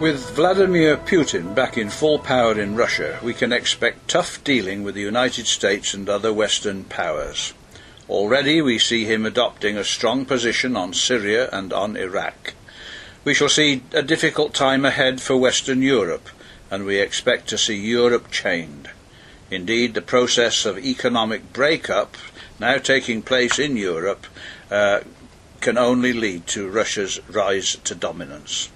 With Vladimir Putin back in full power in Russia, we can expect tough dealing with the United States and other Western powers. Already we see him adopting a strong position on Syria and on Iraq. We shall see a difficult time ahead for Western Europe, and we expect to see Europe chained. Indeed, the process of economic breakup now taking place in Europe uh, can only lead to Russia's rise to dominance.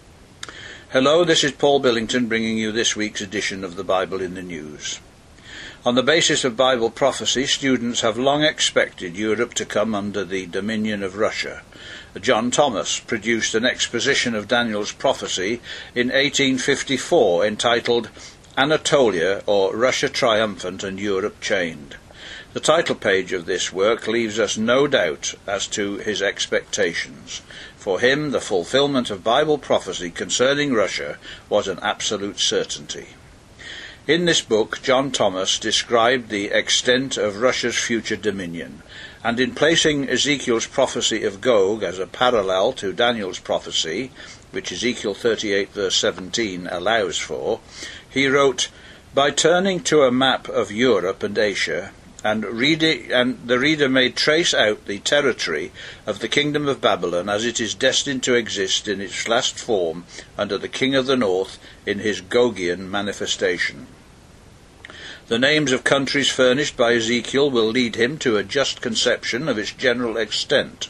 Hello, this is Paul Billington bringing you this week's edition of the Bible in the News. On the basis of Bible prophecy, students have long expected Europe to come under the dominion of Russia. John Thomas produced an exposition of Daniel's prophecy in 1854 entitled Anatolia or Russia Triumphant and Europe Chained. The title page of this work leaves us no doubt as to his expectations. For him, the fulfillment of Bible prophecy concerning Russia was an absolute certainty. In this book, John Thomas described the extent of Russia's future dominion, and in placing Ezekiel's prophecy of Gog as a parallel to Daniel's prophecy, which Ezekiel 38 verse 17 allows for, he wrote, By turning to a map of Europe and Asia, and, and the reader may trace out the territory of the kingdom of Babylon as it is destined to exist in its last form under the king of the north in his Gogian manifestation. The names of countries furnished by Ezekiel will lead him to a just conception of its general extent.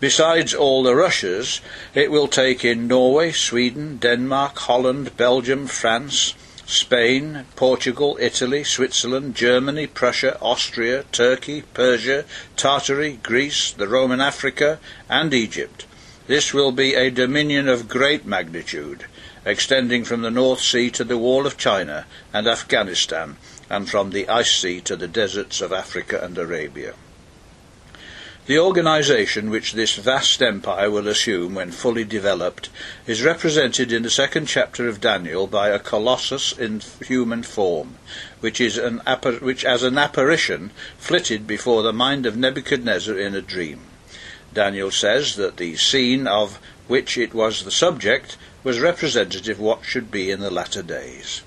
Besides all the Russias, it will take in Norway, Sweden, Denmark, Holland, Belgium, France, Spain, Portugal, Italy, Switzerland, Germany, Prussia, Austria, Turkey, Persia, Tartary, Greece, the Roman Africa, and Egypt. This will be a dominion of great magnitude, extending from the North Sea to the Wall of China and Afghanistan, and from the Ice Sea to the deserts of Africa and Arabia. The organization which this vast empire will assume when fully developed is represented in the second chapter of Daniel by a colossus in human form, which, is an which as an apparition flitted before the mind of Nebuchadnezzar in a dream. Daniel says that the scene of which it was the subject was representative what should be in the latter days.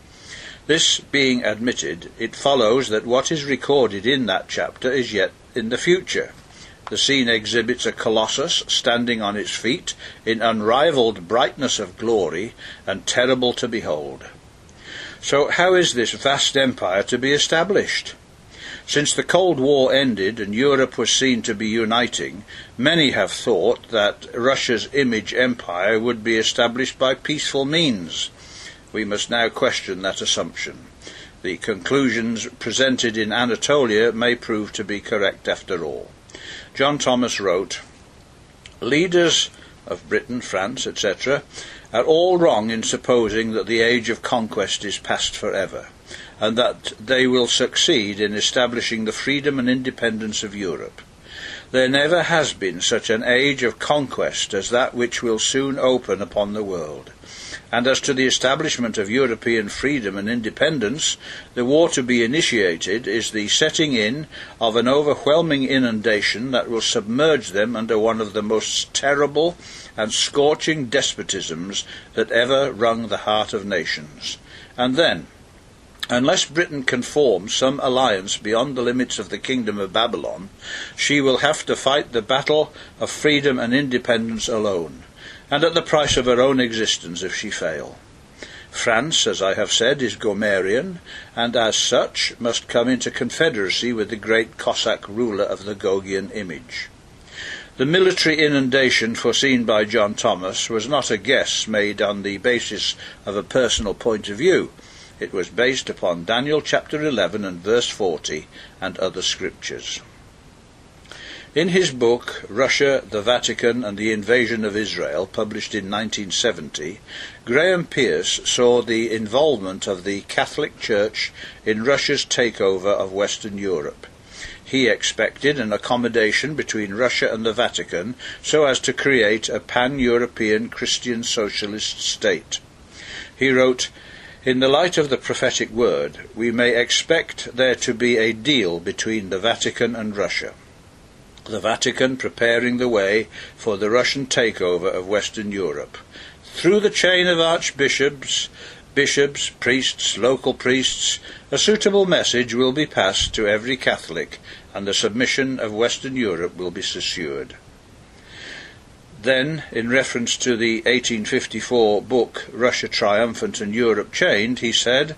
This being admitted, it follows that what is recorded in that chapter is yet in the future. The scene exhibits a colossus standing on its feet in unrivalled brightness of glory and terrible to behold. So, how is this vast empire to be established? Since the Cold War ended and Europe was seen to be uniting, many have thought that Russia's image empire would be established by peaceful means. We must now question that assumption. The conclusions presented in Anatolia may prove to be correct after all. John Thomas wrote, Leaders of Britain, France, etc., are all wrong in supposing that the age of conquest is past forever, and that they will succeed in establishing the freedom and independence of Europe. There never has been such an age of conquest as that which will soon open upon the world. And as to the establishment of European freedom and independence, the war to be initiated is the setting in of an overwhelming inundation that will submerge them under one of the most terrible and scorching despotisms that ever wrung the heart of nations. And then, Unless Britain can form some alliance beyond the limits of the Kingdom of Babylon, she will have to fight the battle of freedom and independence alone and at the price of her own existence if she fail. France, as I have said, is Gomerian, and as such must come into confederacy with the great Cossack ruler of the Gogian image. The military inundation foreseen by John Thomas was not a guess made on the basis of a personal point of view. It was based upon Daniel chapter 11 and verse 40 and other scriptures. In his book, Russia, the Vatican, and the Invasion of Israel, published in 1970, Graham Pearce saw the involvement of the Catholic Church in Russia's takeover of Western Europe. He expected an accommodation between Russia and the Vatican so as to create a pan European Christian socialist state. He wrote, in the light of the prophetic word, we may expect there to be a deal between the Vatican and Russia the Vatican preparing the way for the Russian takeover of Western Europe. Through the chain of archbishops, bishops, priests, local priests, a suitable message will be passed to every Catholic, and the submission of Western Europe will be assured. Then, in reference to the 1854 book Russia Triumphant and Europe Chained, he said,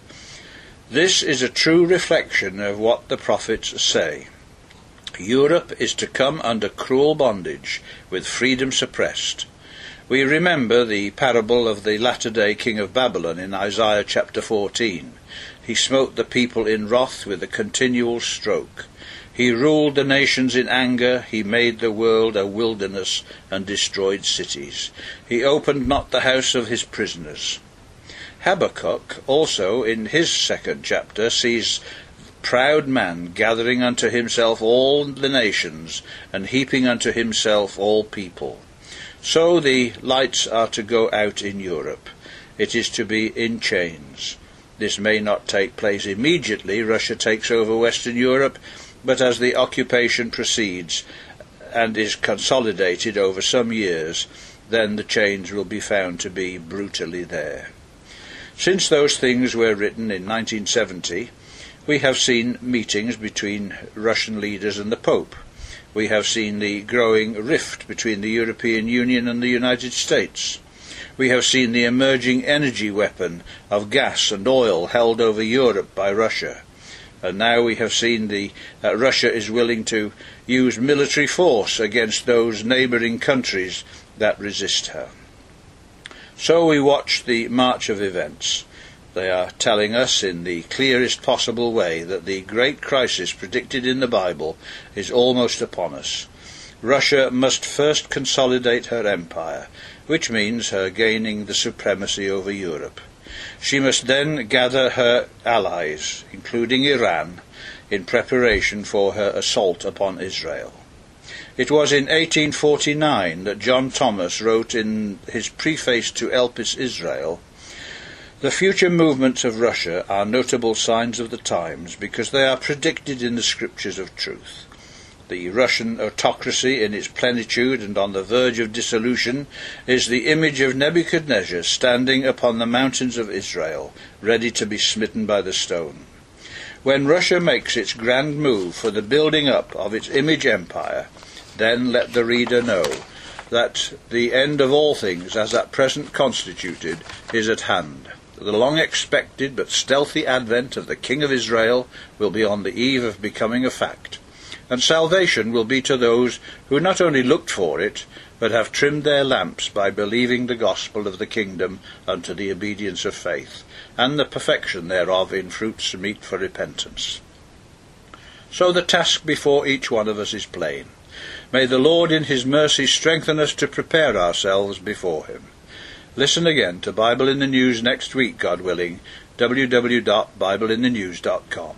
This is a true reflection of what the prophets say. Europe is to come under cruel bondage, with freedom suppressed. We remember the parable of the latter day king of Babylon in Isaiah chapter 14. He smote the people in wrath with a continual stroke. He ruled the nations in anger, he made the world a wilderness and destroyed cities. He opened not the house of his prisoners. Habakkuk also in his second chapter sees proud man gathering unto himself all the nations and heaping unto himself all people. So the lights are to go out in Europe. It is to be in chains. This may not take place immediately. Russia takes over Western Europe but as the occupation proceeds and is consolidated over some years, then the chains will be found to be brutally there. Since those things were written in 1970, we have seen meetings between Russian leaders and the Pope. We have seen the growing rift between the European Union and the United States. We have seen the emerging energy weapon of gas and oil held over Europe by Russia. And now we have seen the, uh, Russia is willing to use military force against those neighbouring countries that resist her. So we watch the march of events. They are telling us in the clearest possible way that the great crisis predicted in the Bible is almost upon us. Russia must first consolidate her empire, which means her gaining the supremacy over Europe. She must then gather her allies, including Iran, in preparation for her assault upon Israel. It was in 1849 that John Thomas wrote in his preface to Elpis Israel The future movements of Russia are notable signs of the times because they are predicted in the scriptures of truth. The Russian autocracy in its plenitude and on the verge of dissolution is the image of Nebuchadnezzar standing upon the mountains of Israel, ready to be smitten by the stone. When Russia makes its grand move for the building up of its image empire, then let the reader know that the end of all things, as at present constituted, is at hand. The long expected but stealthy advent of the King of Israel will be on the eve of becoming a fact and salvation will be to those who not only looked for it, but have trimmed their lamps by believing the gospel of the kingdom unto the obedience of faith, and the perfection thereof in fruits meet for repentance. So the task before each one of us is plain. May the Lord in his mercy strengthen us to prepare ourselves before him. Listen again to Bible in the News next week, God willing, www.bibleinthenews.com.